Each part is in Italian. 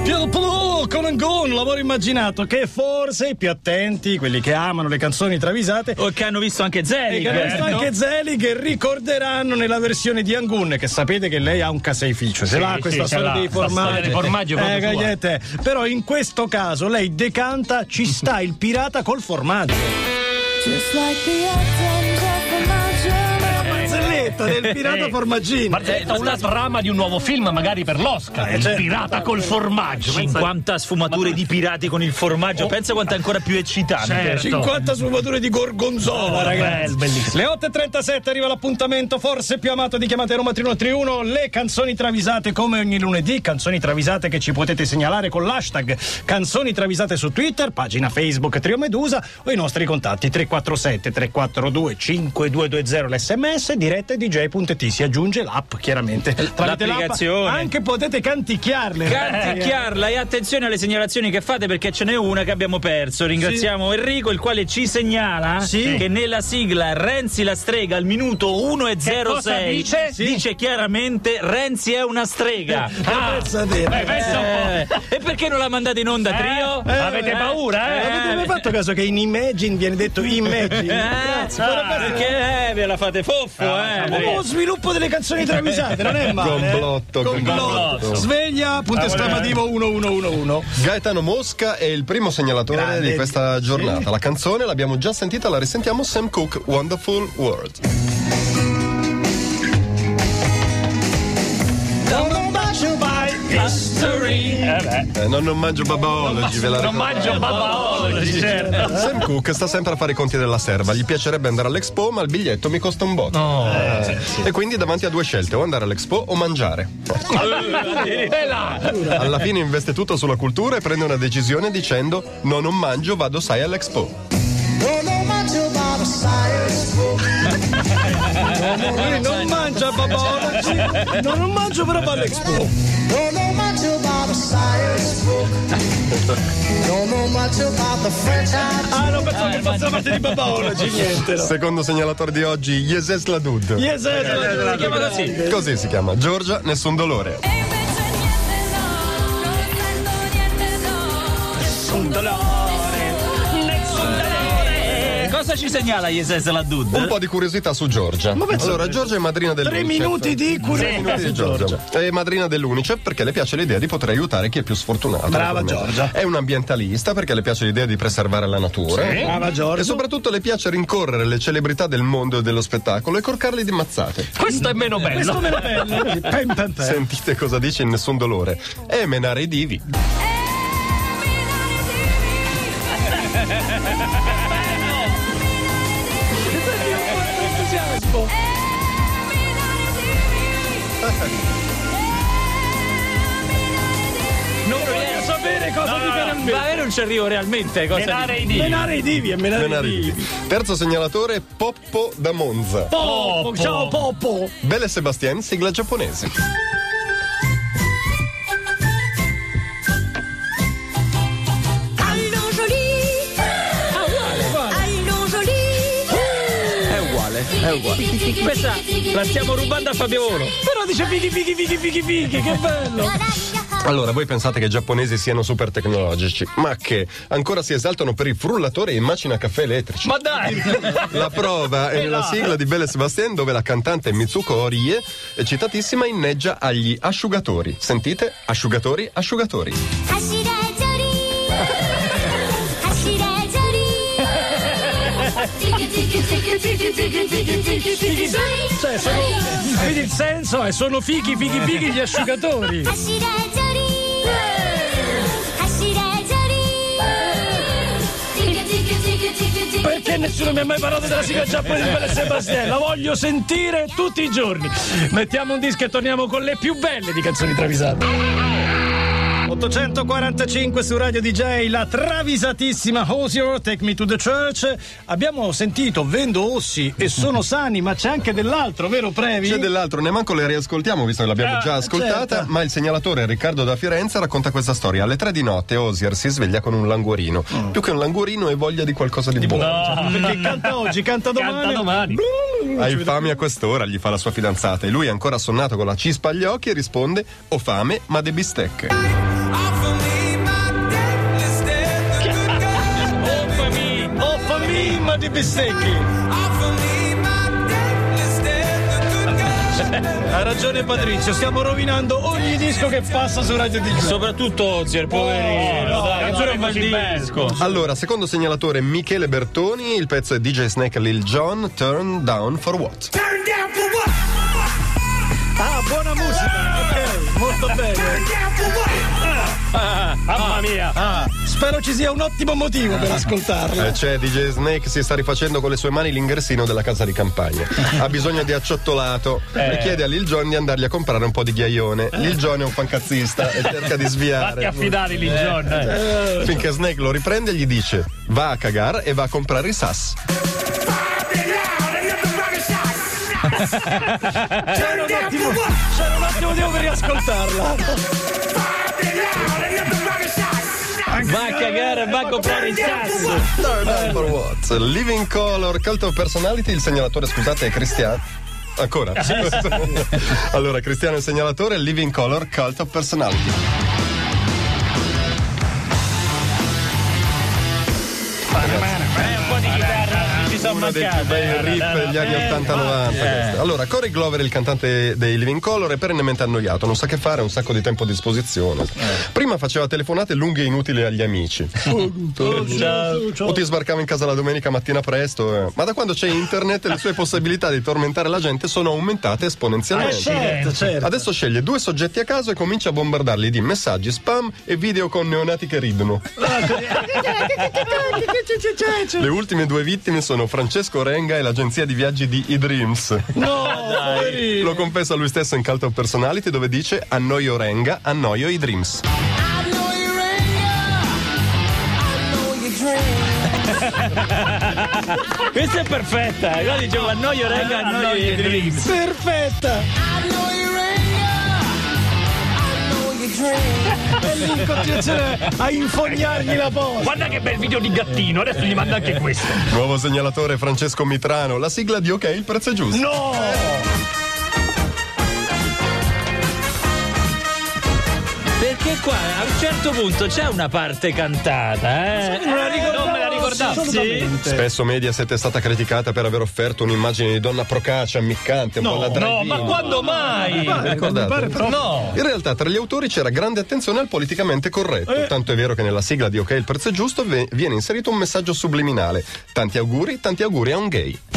Piel Plu con un gun, lavoro immaginato che forse i più attenti, quelli che amano le canzoni travisate O che hanno visto anche Zelig. e che hanno visto no? anche Zelig ricorderanno nella versione di Angun che sapete che lei ha un caseificio ce l'ha sì, questa storia dei formaggi formaggi eh, però in questo caso lei decanta ci sta il pirata col formaggio Just like the. Barzelletta del pirata formaggino Barzelletta, una trama di un nuovo film, magari per l'Oscar. il certo. pirata col formaggio. Pensa- 50 sfumature di pirati con il formaggio, pensa quanto è ancora più eccitante. Certo. 50 sfumature di gorgonzola, Oh, ragazzi. bel- bellissimo. Le 8.37 arriva l'appuntamento forse più amato di chiamate Roma 3131. Le canzoni travisate come ogni lunedì. Canzoni travisate che ci potete segnalare con l'hashtag Canzoni travisate su Twitter, pagina Facebook Trio Medusa o i nostri contatti 347 342 5220 l'SMS diretta dj.it. Si aggiunge l'app, chiaramente. Tramite l'app L'applicazione. Anche potete canticchiarle. Canticchiarla e attenzione alle segnalazioni che fate perché ce n'è una che abbiamo perso. Ringraziamo Enrico il quale ci segnala Sì. che nella sigla Renzi la strega al minuto 1 e 06 cosa dice? dice chiaramente Renzi è una strega. Ah, pensate. Beh, Eh, e perché non la mandate in onda trio? Eh, avete paura, eh? Avete mai fatto caso che in Imagine viene detto Imagine? Eh, Grazie, essere- perché eh, ve la fate foffo, Un eh. Nuovo sviluppo delle canzoni travisate, non è male. Complotto, Complotto. complotto. Sveglia, punto esclamativo 1111. Gaetano Mosca è il primo segnalatore Grande. di questa giornata. La canzone l'abbiamo già sentita, la risentiamo. Sam Cooke, Wonderful World. Eh beh, Eh, non, non mangio babaologi, ve la non ricordo. mangio babaologi, certo. Sam Cooke sta sempre a fare i conti della serva. Gli piacerebbe andare all'Expo, ma il biglietto mi costa un botto. Eh, E quindi davanti a due scelte, o andare all'Expo o mangiare. Alla fine investe tutto sulla cultura e prende una decisione dicendo: No, non mangio, vado sai all'Expo. Lui non mangia babaologi, no, non mangio però va all'Expo. Don't know Ah, non pensavo che fosse la parte di babaologi, niente. No. Secondo segnalatore di oggi, Yeses Ladud. Yes, yes, yes, Si chiama così. Così si chiama. Giorgia, nessun dolore. E invece niente no, non sento niente no. Un dolore. Cosa ci segnala Yeses la Un Dud? po' di curiosità su Giorgia. Allora, Giorgia è madrina Tre dell'Unicef. minuti di Tre curiosità minuti su di Giorgia. Giorgia. È madrina dell'Unicef perché le piace l'idea di poter aiutare chi è più sfortunato. Brava. Giorgia. È un'ambientalista perché le piace l'idea di preservare la natura. Brava Giorgia. E soprattutto le piace rincorrere le celebrità del mondo e dello spettacolo e corcarli di mazzate. Questo è meno Questo bello. me lo bello. Pem, pem, pem. Sentite cosa dice in Nessun Dolore. E menare i divi. Non voglio sapere cosa di Ma menare. non ci arrivo realmente. Cosa Menare i divi. Menare i divi e menare, Menare i divi. divi. Terzo segnalatore, Poppo da Monza. Popo, ciao Popo. Belle Sebastien, sigla giapponese. Uguale, è uguale. Questa la stiamo rubando a Fabio Oro. Però dice fighi, fighi, fighi, fighi, fighi, che bello. Allora, voi pensate che i giapponesi siano super tecnologici, ma che ancora si esaltano per i frullatori e i macina caffè elettrici. Ma dai! La prova è nella sigla di Belle Sebastien dove la cantante Mitsuko Orie è citatissima inneggia agli asciugatori. Sentite? Asciugatori, asciugatori. 走 Cioè, sono, vedi il senso? è sono fighi, fighi, fighi gli asciugatori. Perché nessuno mi ha mai parlato della sigla giapponese di Belle Sebastian? La voglio sentire tutti i giorni. Mettiamo un disco e torniamo con le più belle di canzoni travisate. 845 su Radio DJ, la travisatissima Hosier, Take Me to the Church. Abbiamo sentito Vendo Ossi e sono sani, ma c'è anche dell'altro, vero Previ? C'è dell'altro, neanche le riascoltiamo visto che l'abbiamo Ah, già ascoltata, certo. ma il segnalatore Riccardo da Firenze racconta questa storia. Alle tre di notte Osier si sveglia con un languorino. Più che un languorino hai voglia di qualcosa di, buono. Perché canta oggi, canta domani. Canta domani. Hai fame a quest'ora, gli fa la sua fidanzata e lui ancora assonnato con la cispa agli occhi e risponde ho fame ma de bistecche. Imma di bistecchi. Ha ragione Patrizio, stiamo rovinando ogni disco che passa su Radio DJ. Soprattutto Ozier, poverino. no, dai, mal disco. Allora, secondo segnalatore Michele Bertoni, il pezzo è DJ Snake Lil Jon, Turn Down for What? Ah, buona musica. Ok, molto bene. Mamma mia. Ah, spero ci sia un ottimo motivo per ascoltarla. Eh, c'è DJ Snake si sta rifacendo con le sue mani l'ingressino della casa di campagna. Ha bisogno di acciottolato e chiede a Lil Jon di andargli a comprare un po' di ghiaione. Lil Jon è un fancazzista e cerca di Fatti sviare. affidare lì, John. eh. Finché Snake lo riprende e gli dice va a cagar e va a comprare i sas. C'era un attimo, c'era un attimo devo per riascoltarla. Va a cagare, va a comprare il sasso. Turn down for what? Living Color, Cult of Personality, il segnalatore scusate è Cristiano. Ancora? allora, Cristiano è il segnalatore, Living Color, Cult of Personality. Uno dei più bei riff degli anni 80-90. questo. Allora, Corey Glover, il cantante dei Living Color, è perennemente annoiato, non sa che fare, ha un sacco di tempo a disposizione. Prima faceva telefonate lunghe e inutili agli amici. O ti sbarcava in casa la domenica mattina presto. eh. Ma da quando c'è internet le sue possibilità di tormentare la gente sono aumentate esponenzialmente. Certo, certo. Adesso sceglie due soggetti a caso e comincia a bombardarli di messaggi spam e video con neonati che ridono. Le ultime due vittime sono Francesco Renga e l'agenzia di viaggi di eDreams. No, poverino. Lo confessa lui stesso in Cult of Personality dove dice annoio Renga, annoio eDreams. Questa è perfetta. Qua dicevo annoio rega, annoio i dreams. Perfetta. E lì in continuazione a infognargli la posta. Guarda che bel video di gattino, adesso gli manda anche questo. Nuovo segnalatore Francesco Mitrano, la sigla di OK, il prezzo è giusto. No! Perché qua a un certo punto c'è una parte cantata, eh? Non la ricordavo assolutamente. Spesso Mediaset è stata criticata per aver offerto un'immagine di donna procace, ammiccante, un po' alla No, drive-in. ma quando mai? Ricordate? Mi pare No! In realtà tra gli autori c'era grande attenzione al politicamente corretto, tanto è vero che nella sigla di OK il prezzo è giusto viene inserito un messaggio subliminale. Tanti auguri, tanti auguri a un gay.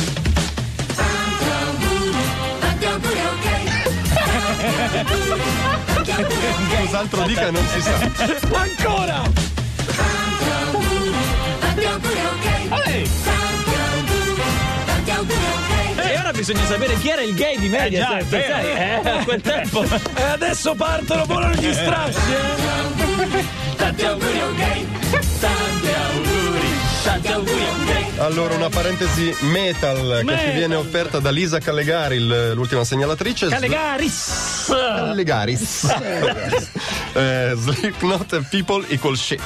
Cos'altro dica non si sa. Ancora! E ora bisogna sapere chi era il gay di Mediaset, Eh, sai? Eh, a quel tempo. E adesso partono, volano gli strasci, eh? Tanti auguri a un gay. Tanti auguri. Tanti auguri a un gay. Allora una parentesi metal, che ci viene offerta da Lisa Callegari, il- l'ultima segnalatrice. Calegaris! Callegaris. eh, Slipknot and People Equal Shit.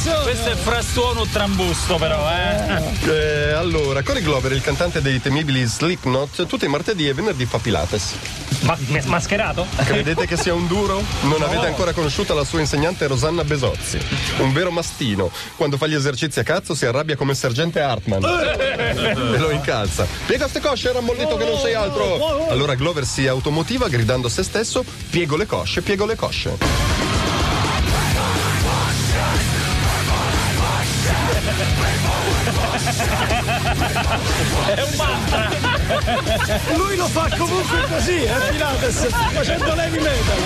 Questo è frastuono trambusto però, eh. Eh, allora, Corey Glover, il cantante dei temibili Slipknot, tutti i martedì e venerdì fa Pilates. Ma ma- mascherato? Credete che sia un duro? Non avete ancora conosciuto la sua insegnante Rosanna Besozzi. Un vero mastino. Quando fa gli esercizi a cazzo si arrabbia come il sergente Hartman. e lo incalza. Piega ste cosce, rammollito che non sei altro. Allora Glover si automotiva gridando a se stesso: Piego le cosce, piego le cosce. Lui lo fa comunque così, eh, Pilates, facendo l'heavy metal.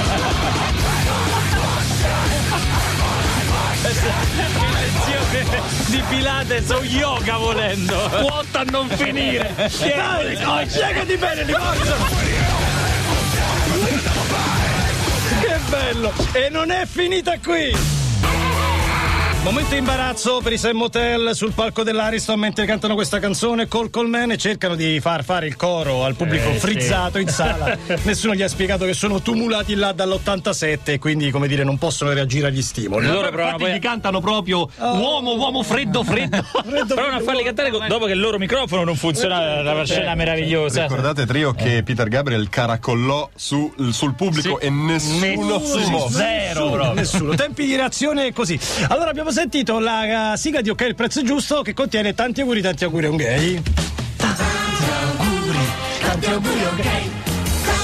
Lezione di Pilates o yoga volendo. Quota a non finire! Dai, spiegati bene, di forza. Che bello! E non è finita qui! Momento imbarazzo per i Sam Motel sul palco dell'Ariston mentre cantano questa canzone col Colman e cercano di far fare il coro al pubblico Eh, sì. frizzato in sala. Nessuno gli ha spiegato che sono tumulati là dall'87 e quindi, come dire, non possono reagire agli stimoli. Loro provano Infatti poi gli cantano proprio uomo, uomo freddo, freddo. provano a farli cantare dopo che il loro microfono non funziona, una scena meravigliosa. Ricordate Trio che Peter Gabriel caracollò su- sul pubblico e nessuno si mosse. Zero proprio. Nessuno. Tempi di reazione così. Allora abbiamo sentito la eh, sigla di Ok il prezzo giusto che contiene tanti auguri, tanti auguri a un gay. Tanti auguri, tanti auguri a un gay.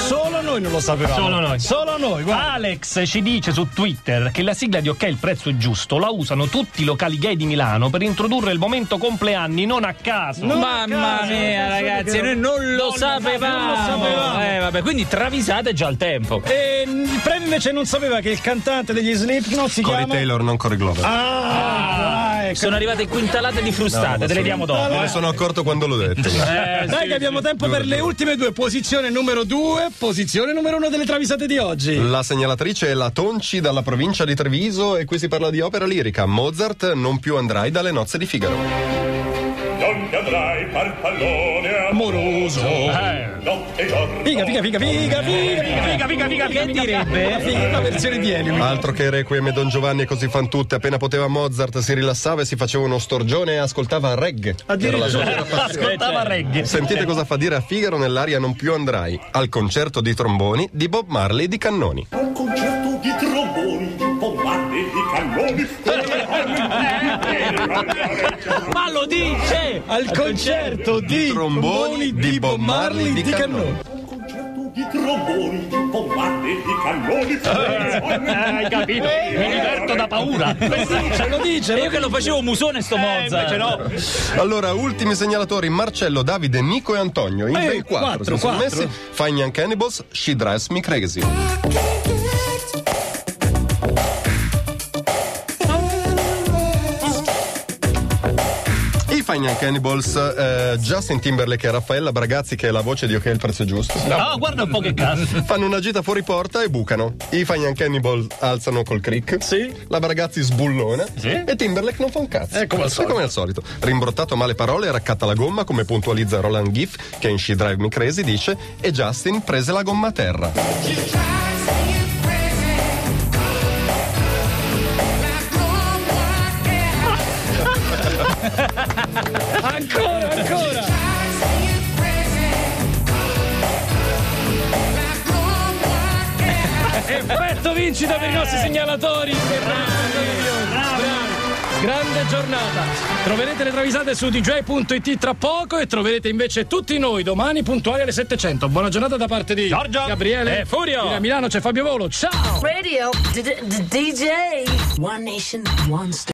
Solo noi non lo sapevamo. Solo noi. Solo noi, guarda. Alex ci dice su Twitter che la sigla di Ok il prezzo è giusto la usano tutti i locali gay di Milano per introdurre il momento compleanni non a caso. No. Mamma caso, mia, ragazzi, che- noi non lo Non lo sapevamo. sapevamo. Eh, vabbè, quindi travisate già il tempo. E premio invece non sapeva che il cantante degli Slipknot si Corey chiama Taylor, non Corey Glover. Ah, ecco. Sono arrivate quintalate di frustate, te le diamo dopo. Me ne sono accorto quando l'ho detto. Eh, Dai sì, che abbiamo tempo per le ultime due. Posizione numero due, posizione numero uno delle travisate di oggi. La segnalatrice è la Tonci dalla provincia di Treviso e qui si parla di opera lirica. Mozart, non più andrai dalle nozze di Figaro. Ti andrai farfallone Amoroso. notte e giorno. Figa, figa, figa, figa, figa, figa. Figa, figa, figa, Che figa. direbbe? Figa, la versione di Elio. Altro che Requiem e Don Giovanni e così fan tutte. Appena poteva Mozart si rilassava e si faceva uno storgione e ascoltava reggae. Passione. Ascoltava reggae. Sentite cosa fa dire a Figaro nell'aria Non più andrai, al concerto di tromboni di Bob Marley di Cannoni. Un concerto di tromboni, di bombardi, di cannoni. Ma lo dice! Al concerto di tromboni di Bob Marley di Cannoni. Di tromboni, di bombardi, di cannoni. Eh, hai capito? Mi diverto da paura. Ce lo dice, lo io che lo facevo musone sto Mozart. invece no. Allora, ultimi segnalatori: Marcello, Davide, Nico e Antonio. In Eh, ben quattro. quattro, si sono quattro. messi. Fine Young Cannibals, She Drives Me Crazy. Young Cannibals, eh, Justin Timberlake e Raffaella Bragazzi, che è la voce di Ok il prezzo è giusto. No, guarda un po' che cazzo. Fanno una gita fuori porta e bucano. I Young Cannibals alzano col crick. Sì. La Bragazzi sbullona. Sì. E Timberlake non fa un cazzo. È come al E come al solito. Rimbrottato male parole, raccatta la gomma, come puntualizza Roland Giff, che in She Drive Me Crazy dice, e Justin prese la gomma a terra. Effetto vincita per i nostri segnalatori. Grande giornata. Troverete le travisate su dj.it tra poco e troverete invece tutti noi domani puntuali alle 700. Buona giornata da parte di Giorgio. Gabriele E Furio. A Milano c'è Fabio Volo. Ciao! Radio DJ. One nation, one star.